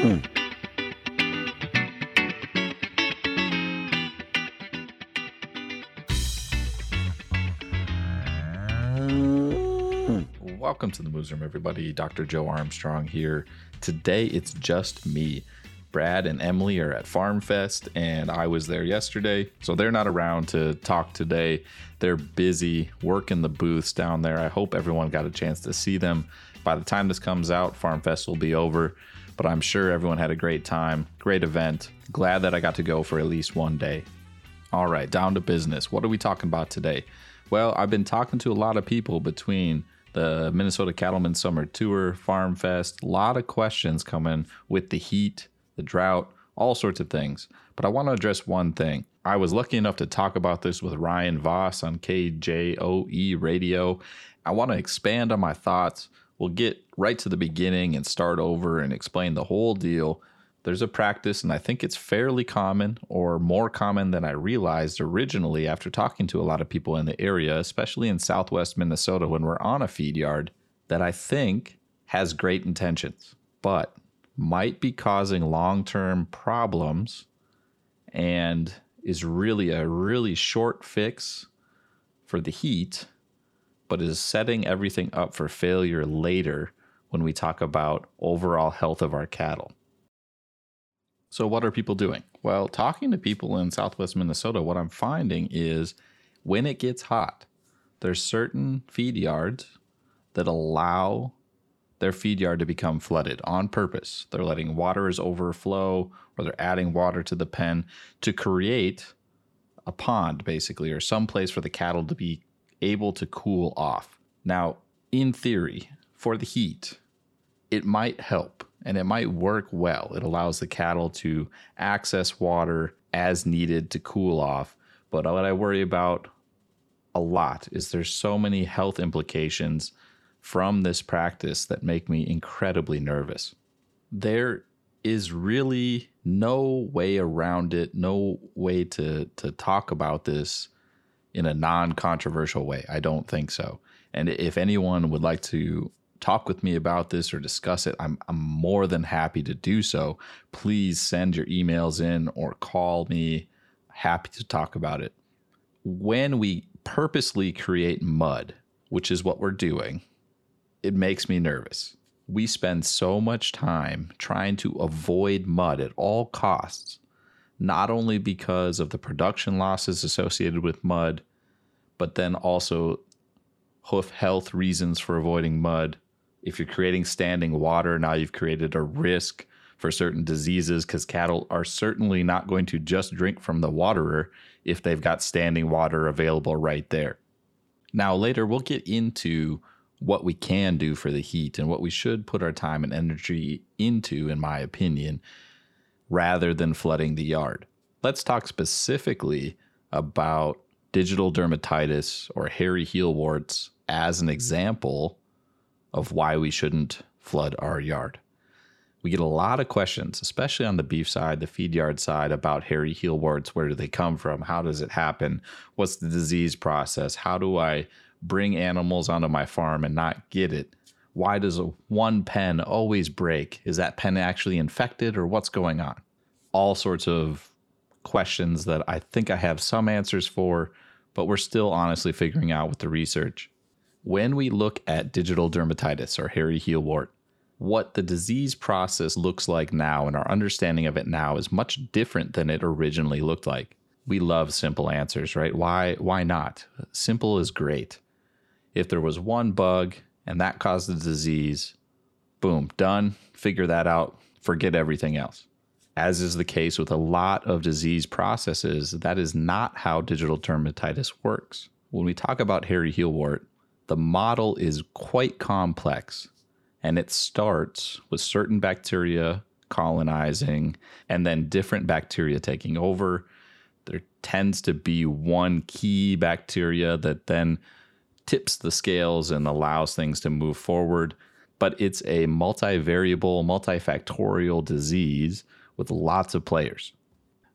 Mm. Welcome to the Moos Room, everybody. Dr. Joe Armstrong here. Today it's just me. Brad and Emily are at Farm Fest, and I was there yesterday, so they're not around to talk today. They're busy working the booths down there. I hope everyone got a chance to see them. By the time this comes out, Farm Fest will be over, but I'm sure everyone had a great time. Great event. Glad that I got to go for at least one day. All right, down to business. What are we talking about today? Well, I've been talking to a lot of people between the Minnesota Cattlemen Summer Tour, Farm Fest, a lot of questions coming with the heat, the drought, all sorts of things. But I want to address one thing. I was lucky enough to talk about this with Ryan Voss on KJOE Radio. I want to expand on my thoughts. We'll get right to the beginning and start over and explain the whole deal. There's a practice, and I think it's fairly common or more common than I realized originally after talking to a lot of people in the area, especially in southwest Minnesota when we're on a feed yard, that I think has great intentions, but might be causing long term problems and is really a really short fix for the heat, but is setting everything up for failure later when we talk about overall health of our cattle. So, what are people doing? Well, talking to people in southwest Minnesota, what I'm finding is when it gets hot, there's certain feed yards that allow their feed yard to become flooded on purpose. They're letting waters overflow or they're adding water to the pen to create a pond, basically, or some place for the cattle to be able to cool off. Now, in theory, for the heat, it might help and it might work well. It allows the cattle to access water as needed to cool off. But what I worry about a lot is there's so many health implications from this practice that make me incredibly nervous. There is really no way around it, no way to to talk about this in a non-controversial way. I don't think so. And if anyone would like to talk with me about this or discuss it, I'm, I'm more than happy to do so. Please send your emails in or call me. Happy to talk about it. When we purposely create mud, which is what we're doing, it makes me nervous. We spend so much time trying to avoid mud at all costs, not only because of the production losses associated with mud, but then also hoof health reasons for avoiding mud, if you're creating standing water, now you've created a risk for certain diseases because cattle are certainly not going to just drink from the waterer if they've got standing water available right there. Now, later we'll get into what we can do for the heat and what we should put our time and energy into, in my opinion, rather than flooding the yard. Let's talk specifically about digital dermatitis or hairy heel warts as an example of why we shouldn't flood our yard. We get a lot of questions, especially on the beef side, the feed yard side, about hairy heel warts. Where do they come from? How does it happen? What's the disease process? How do I bring animals onto my farm and not get it? Why does a one pen always break? Is that pen actually infected or what's going on? All sorts of questions that I think I have some answers for, but we're still honestly figuring out with the research when we look at digital dermatitis or hairy heel wart, what the disease process looks like now and our understanding of it now is much different than it originally looked like. We love simple answers, right? Why why not? Simple is great. If there was one bug and that caused the disease, boom, done, figure that out, forget everything else. As is the case with a lot of disease processes, that is not how digital dermatitis works. When we talk about hairy heel wart, the model is quite complex and it starts with certain bacteria colonizing and then different bacteria taking over. There tends to be one key bacteria that then tips the scales and allows things to move forward. But it's a multivariable, multifactorial disease with lots of players.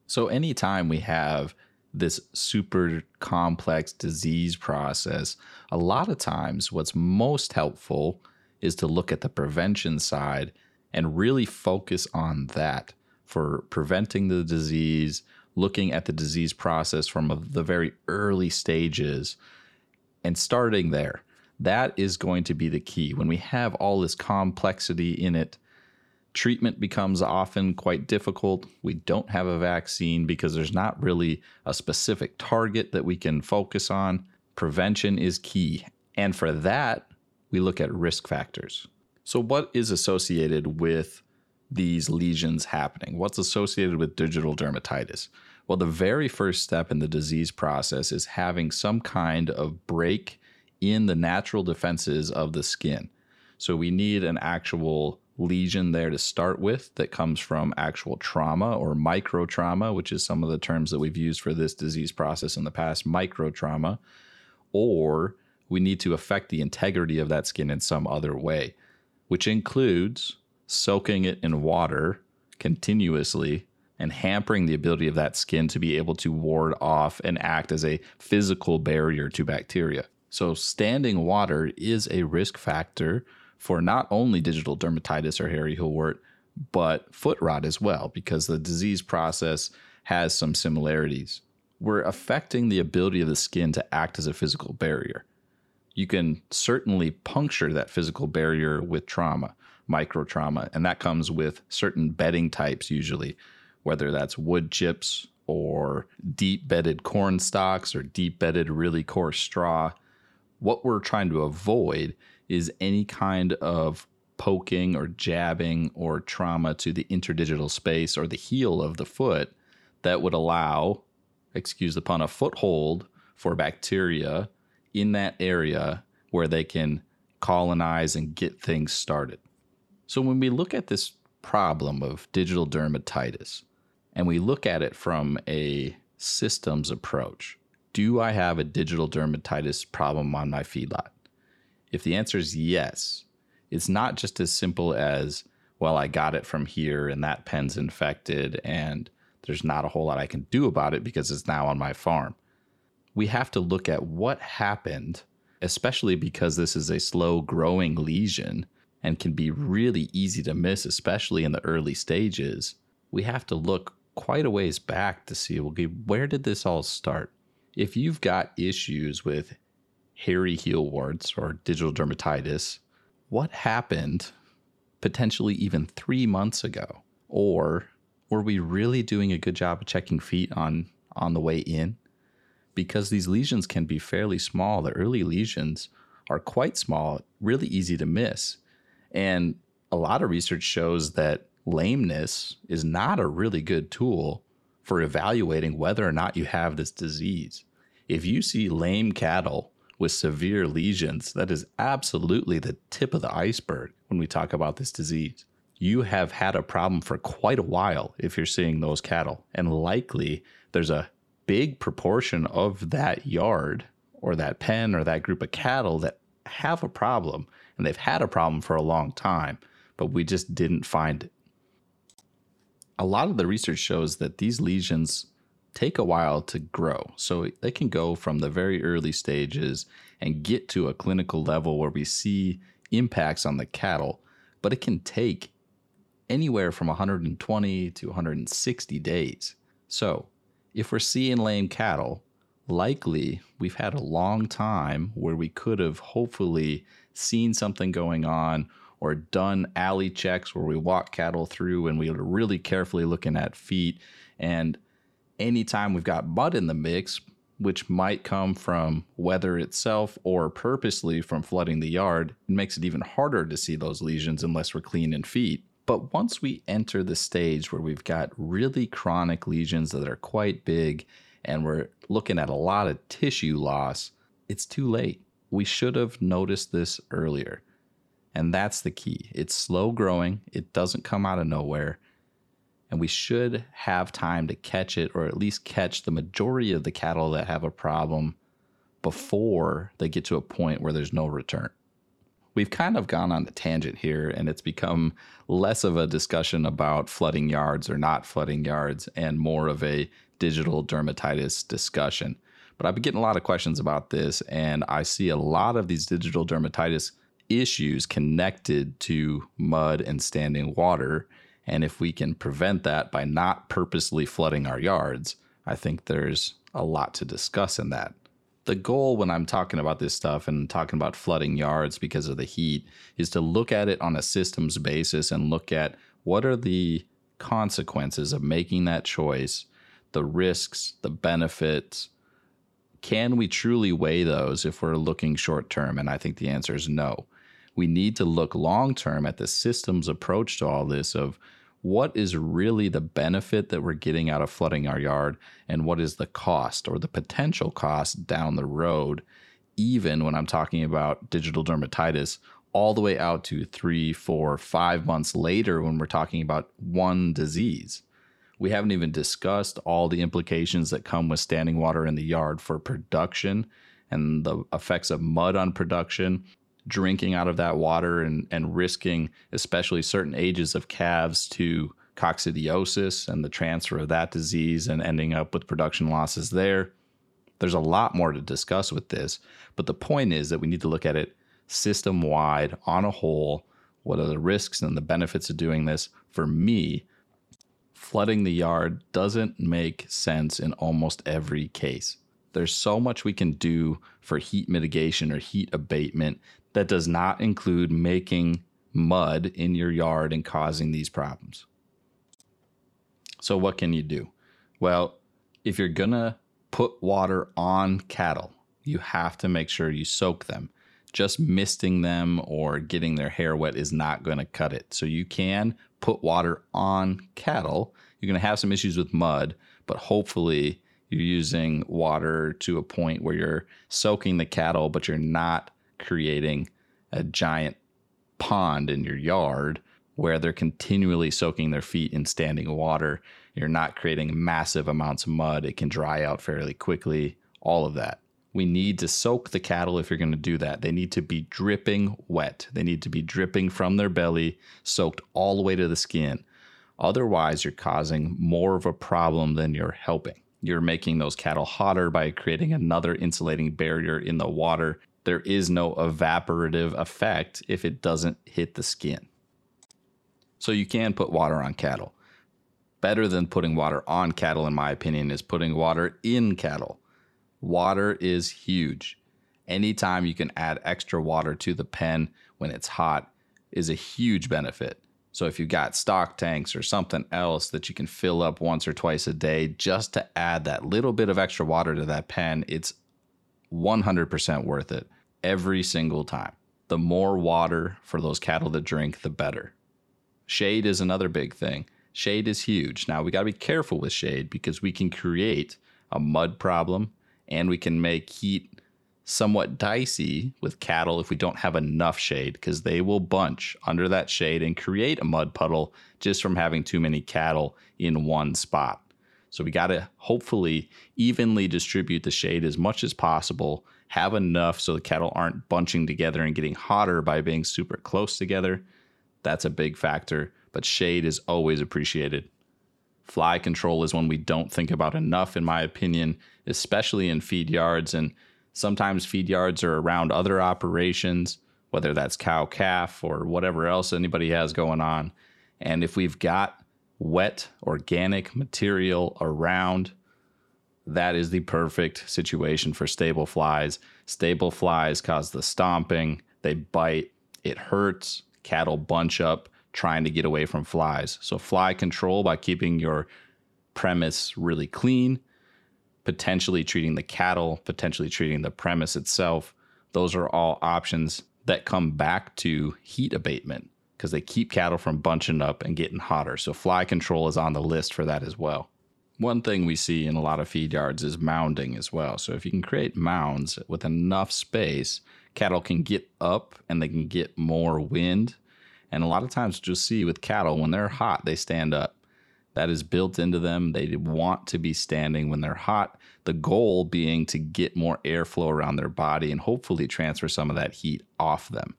So, anytime we have this super complex disease process, a lot of times what's most helpful is to look at the prevention side and really focus on that for preventing the disease, looking at the disease process from the very early stages and starting there. That is going to be the key. When we have all this complexity in it, treatment becomes often quite difficult. We don't have a vaccine because there's not really a specific target that we can focus on. Prevention is key. And for that, we look at risk factors. So, what is associated with these lesions happening? What's associated with digital dermatitis? Well, the very first step in the disease process is having some kind of break in the natural defenses of the skin. So, we need an actual lesion there to start with that comes from actual trauma or micro trauma, which is some of the terms that we've used for this disease process in the past micro trauma, or we need to affect the integrity of that skin in some other way, which includes soaking it in water continuously and hampering the ability of that skin to be able to ward off and act as a physical barrier to bacteria. So, standing water is a risk factor for not only digital dermatitis or hairy heel wart, but foot rot as well, because the disease process has some similarities. We're affecting the ability of the skin to act as a physical barrier. You can certainly puncture that physical barrier with trauma, micro trauma, and that comes with certain bedding types usually, whether that's wood chips or deep bedded corn stalks or deep bedded really coarse straw. What we're trying to avoid is any kind of poking or jabbing or trauma to the interdigital space or the heel of the foot that would allow, excuse the pun, a foothold for bacteria in that area where they can colonize and get things started. So when we look at this problem of digital dermatitis and we look at it from a systems approach, do I have a digital dermatitis problem on my feedlot? If the answer is yes, it's not just as simple as, well, I got it from here and that pen's infected and there's not a whole lot I can do about it because it's now on my farm. We have to look at what happened, especially because this is a slow growing lesion and can be really easy to miss, especially in the early stages. We have to look quite a ways back to see, okay, where did this all start? If you've got issues with hairy heel warts or digital dermatitis, what happened potentially even three months ago? Or were we really doing a good job of checking feet on, on the way in? Because these lesions can be fairly small. The early lesions are quite small, really easy to miss. And a lot of research shows that lameness is not a really good tool for evaluating whether or not you have this disease. If you see lame cattle with severe lesions, that is absolutely the tip of the iceberg when we talk about this disease. You have had a problem for quite a while if you're seeing those cattle, and likely there's a big proportion of that yard or that pen or that group of cattle that have a problem and they've had a problem for a long time, but we just didn't find it. A lot of the research shows that these lesions take a while to grow. So they can go from the very early stages and get to a clinical level where we see impacts on the cattle, but it can take anywhere from 120 to 160 days. So if we're seeing lame cattle, likely we've had a long time where we could have hopefully seen something going on or done alley checks where we walk cattle through and we are really carefully looking at feet and anytime we've got mud in the mix, which might come from weather itself or purposely from flooding the yard, it makes it even harder to see those lesions unless we're clean in feet. But once we enter the stage where we've got really chronic lesions that are quite big and we're looking at a lot of tissue loss, it's too late. We should have noticed this earlier. And that's the key. It's slow growing, it doesn't come out of nowhere and we should have time to catch it or at least catch the majority of the cattle that have a problem before they get to a point where there's no return. We've kind of gone on a tangent here, and it's become less of a discussion about flooding yards or not flooding yards and more of a digital dermatitis discussion. But I've been getting a lot of questions about this, and I see a lot of these digital dermatitis issues connected to mud and standing water. And if we can prevent that by not purposely flooding our yards, I think there's a lot to discuss in that. The goal when I'm talking about this stuff and talking about flooding yards because of the heat is to look at it on a systems basis and look at what are the consequences of making that choice, the risks, the benefits. Can we truly weigh those if we're looking short term? And I think the answer is no. We need to look long term at the systems approach to all this of what is really the benefit that we're getting out of flooding our yard and what is the cost or the potential cost down the road, even when I'm talking about digital dermatitis, all the way out to three, four, five months later when we're talking about one disease. We haven't even discussed all the implications that come with standing water in the yard for production and the effects of mud on production drinking out of that water and, and risking, especially certain ages of calves, to coccidiosis and the transfer of that disease and ending up with production losses there. There's a lot more to discuss with this, but the point is that we need to look at it system wide on a whole. What are the risks and the benefits of doing this? For me, flooding the yard doesn't make sense in almost every case. There's so much we can do for heat mitigation or heat abatement that does not include making mud in your yard and causing these problems. So, what can you do? Well, if you're going to put water on cattle, you have to make sure you soak them. Just misting them or getting their hair wet is not going to cut it. So, you can put water on cattle. You're going to have some issues with mud, but hopefully, you're using water to a point where you're soaking the cattle, but you're not creating a giant pond in your yard where they're continually soaking their feet in standing water. You're not creating massive amounts of mud. It can dry out fairly quickly, all of that. We need to soak the cattle if you're going to do that. They need to be dripping wet. They need to be dripping from their belly, soaked all the way to the skin. Otherwise, you're causing more of a problem than you're helping. You're making those cattle hotter by creating another insulating barrier in the water. There is no evaporative effect if it doesn't hit the skin. So you can put water on cattle. Better than putting water on cattle, in my opinion, is putting water in cattle. Water is huge. Anytime you can add extra water to the pen when it's hot is a huge benefit. So if you've got stock tanks or something else that you can fill up once or twice a day just to add that little bit of extra water to that pen, it's 100% worth it every single time. The more water for those cattle to drink, the better. Shade is another big thing. Shade is huge. Now we got to be careful with shade because we can create a mud problem and we can make heat somewhat dicey with cattle if we don't have enough shade because they will bunch under that shade and create a mud puddle just from having too many cattle in one spot. So we got to hopefully evenly distribute the shade as much as possible, have enough so the cattle aren't bunching together and getting hotter by being super close together. That's a big factor, but shade is always appreciated. Fly control is one we don't think about enough, in my opinion, especially in feed yards and Sometimes feed yards are around other operations, whether that's cow calf or whatever else anybody has going on. And if we've got wet organic material around, that is the perfect situation for stable flies. Stable flies cause the stomping, they bite, it hurts, cattle bunch up trying to get away from flies. So, fly control by keeping your premise really clean potentially treating the cattle, potentially treating the premise itself. Those are all options that come back to heat abatement because they keep cattle from bunching up and getting hotter. So, fly control is on the list for that as well. One thing we see in a lot of feed yards is mounding as well. So, if you can create mounds with enough space, cattle can get up and they can get more wind. And a lot of times, you'll see with cattle, when they're hot, they stand up that is built into them. They want to be standing when they're hot. The goal being to get more airflow around their body and hopefully transfer some of that heat off them.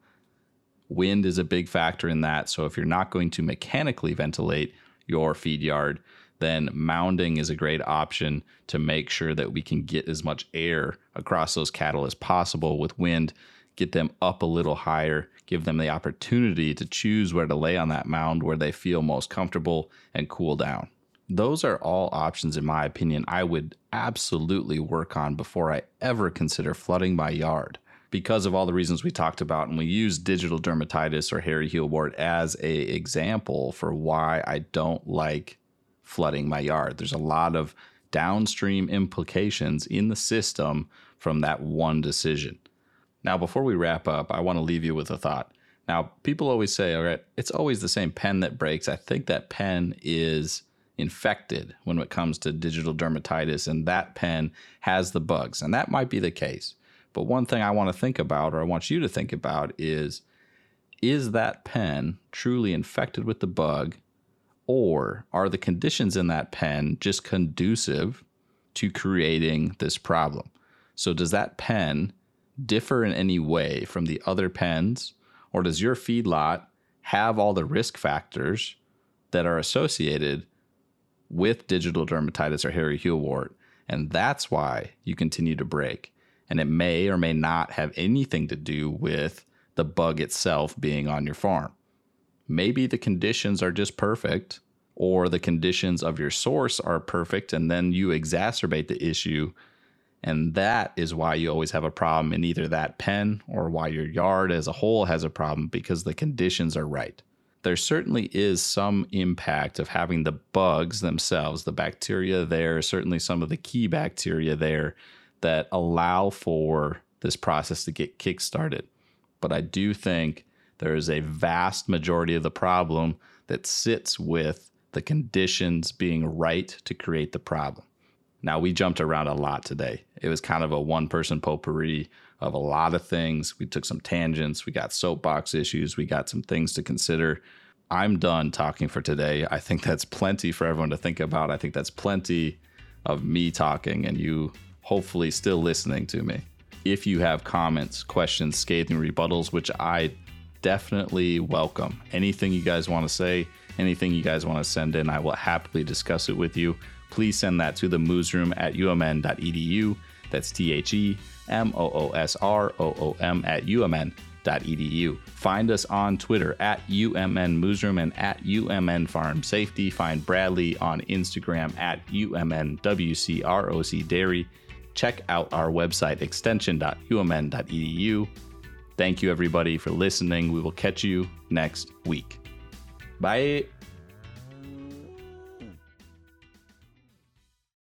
Wind is a big factor in that. So if you're not going to mechanically ventilate your feed yard, then mounding is a great option to make sure that we can get as much air across those cattle as possible with wind get them up a little higher, give them the opportunity to choose where to lay on that mound where they feel most comfortable and cool down. Those are all options, in my opinion, I would absolutely work on before I ever consider flooding my yard because of all the reasons we talked about. And we use digital dermatitis or hairy heel wart as a example for why I don't like flooding my yard. There's a lot of downstream implications in the system from that one decision. Now, before we wrap up, I want to leave you with a thought. Now, people always say, all right, it's always the same pen that breaks. I think that pen is infected when it comes to digital dermatitis, and that pen has the bugs. And that might be the case. But one thing I want to think about, or I want you to think about, is is that pen truly infected with the bug, or are the conditions in that pen just conducive to creating this problem? So, does that pen differ in any way from the other pens, or does your feedlot have all the risk factors that are associated with digital dermatitis or hairy heel wart? And that's why you continue to break and it may or may not have anything to do with the bug itself being on your farm. Maybe the conditions are just perfect, or the conditions of your source are perfect, and then you exacerbate the issue. And that is why you always have a problem in either that pen or why your yard as a whole has a problem because the conditions are right. There certainly is some impact of having the bugs themselves, the bacteria there, certainly some of the key bacteria there that allow for this process to get kickstarted. But I do think there is a vast majority of the problem that sits with the conditions being right to create the problem. Now, we jumped around a lot today. It was kind of a one person potpourri of a lot of things. We took some tangents, we got soapbox issues, we got some things to consider. I'm done talking for today. I think that's plenty for everyone to think about. I think that's plenty of me talking and you hopefully still listening to me. If you have comments, questions, scathing rebuttals, which I definitely welcome. Anything you guys want to say, anything you guys want to send in, I will happily discuss it with you. Please send that to the moosroom at umn.edu. That's T H E M O O S R O O M at umn.edu. Find us on Twitter at UMN Moosroom and at UMN Farm Safety. Find Bradley on Instagram at UMNWCROC Dairy check out our website, extension.umn.edu. Thank you, everybody, for listening. We will catch you next week. Bye.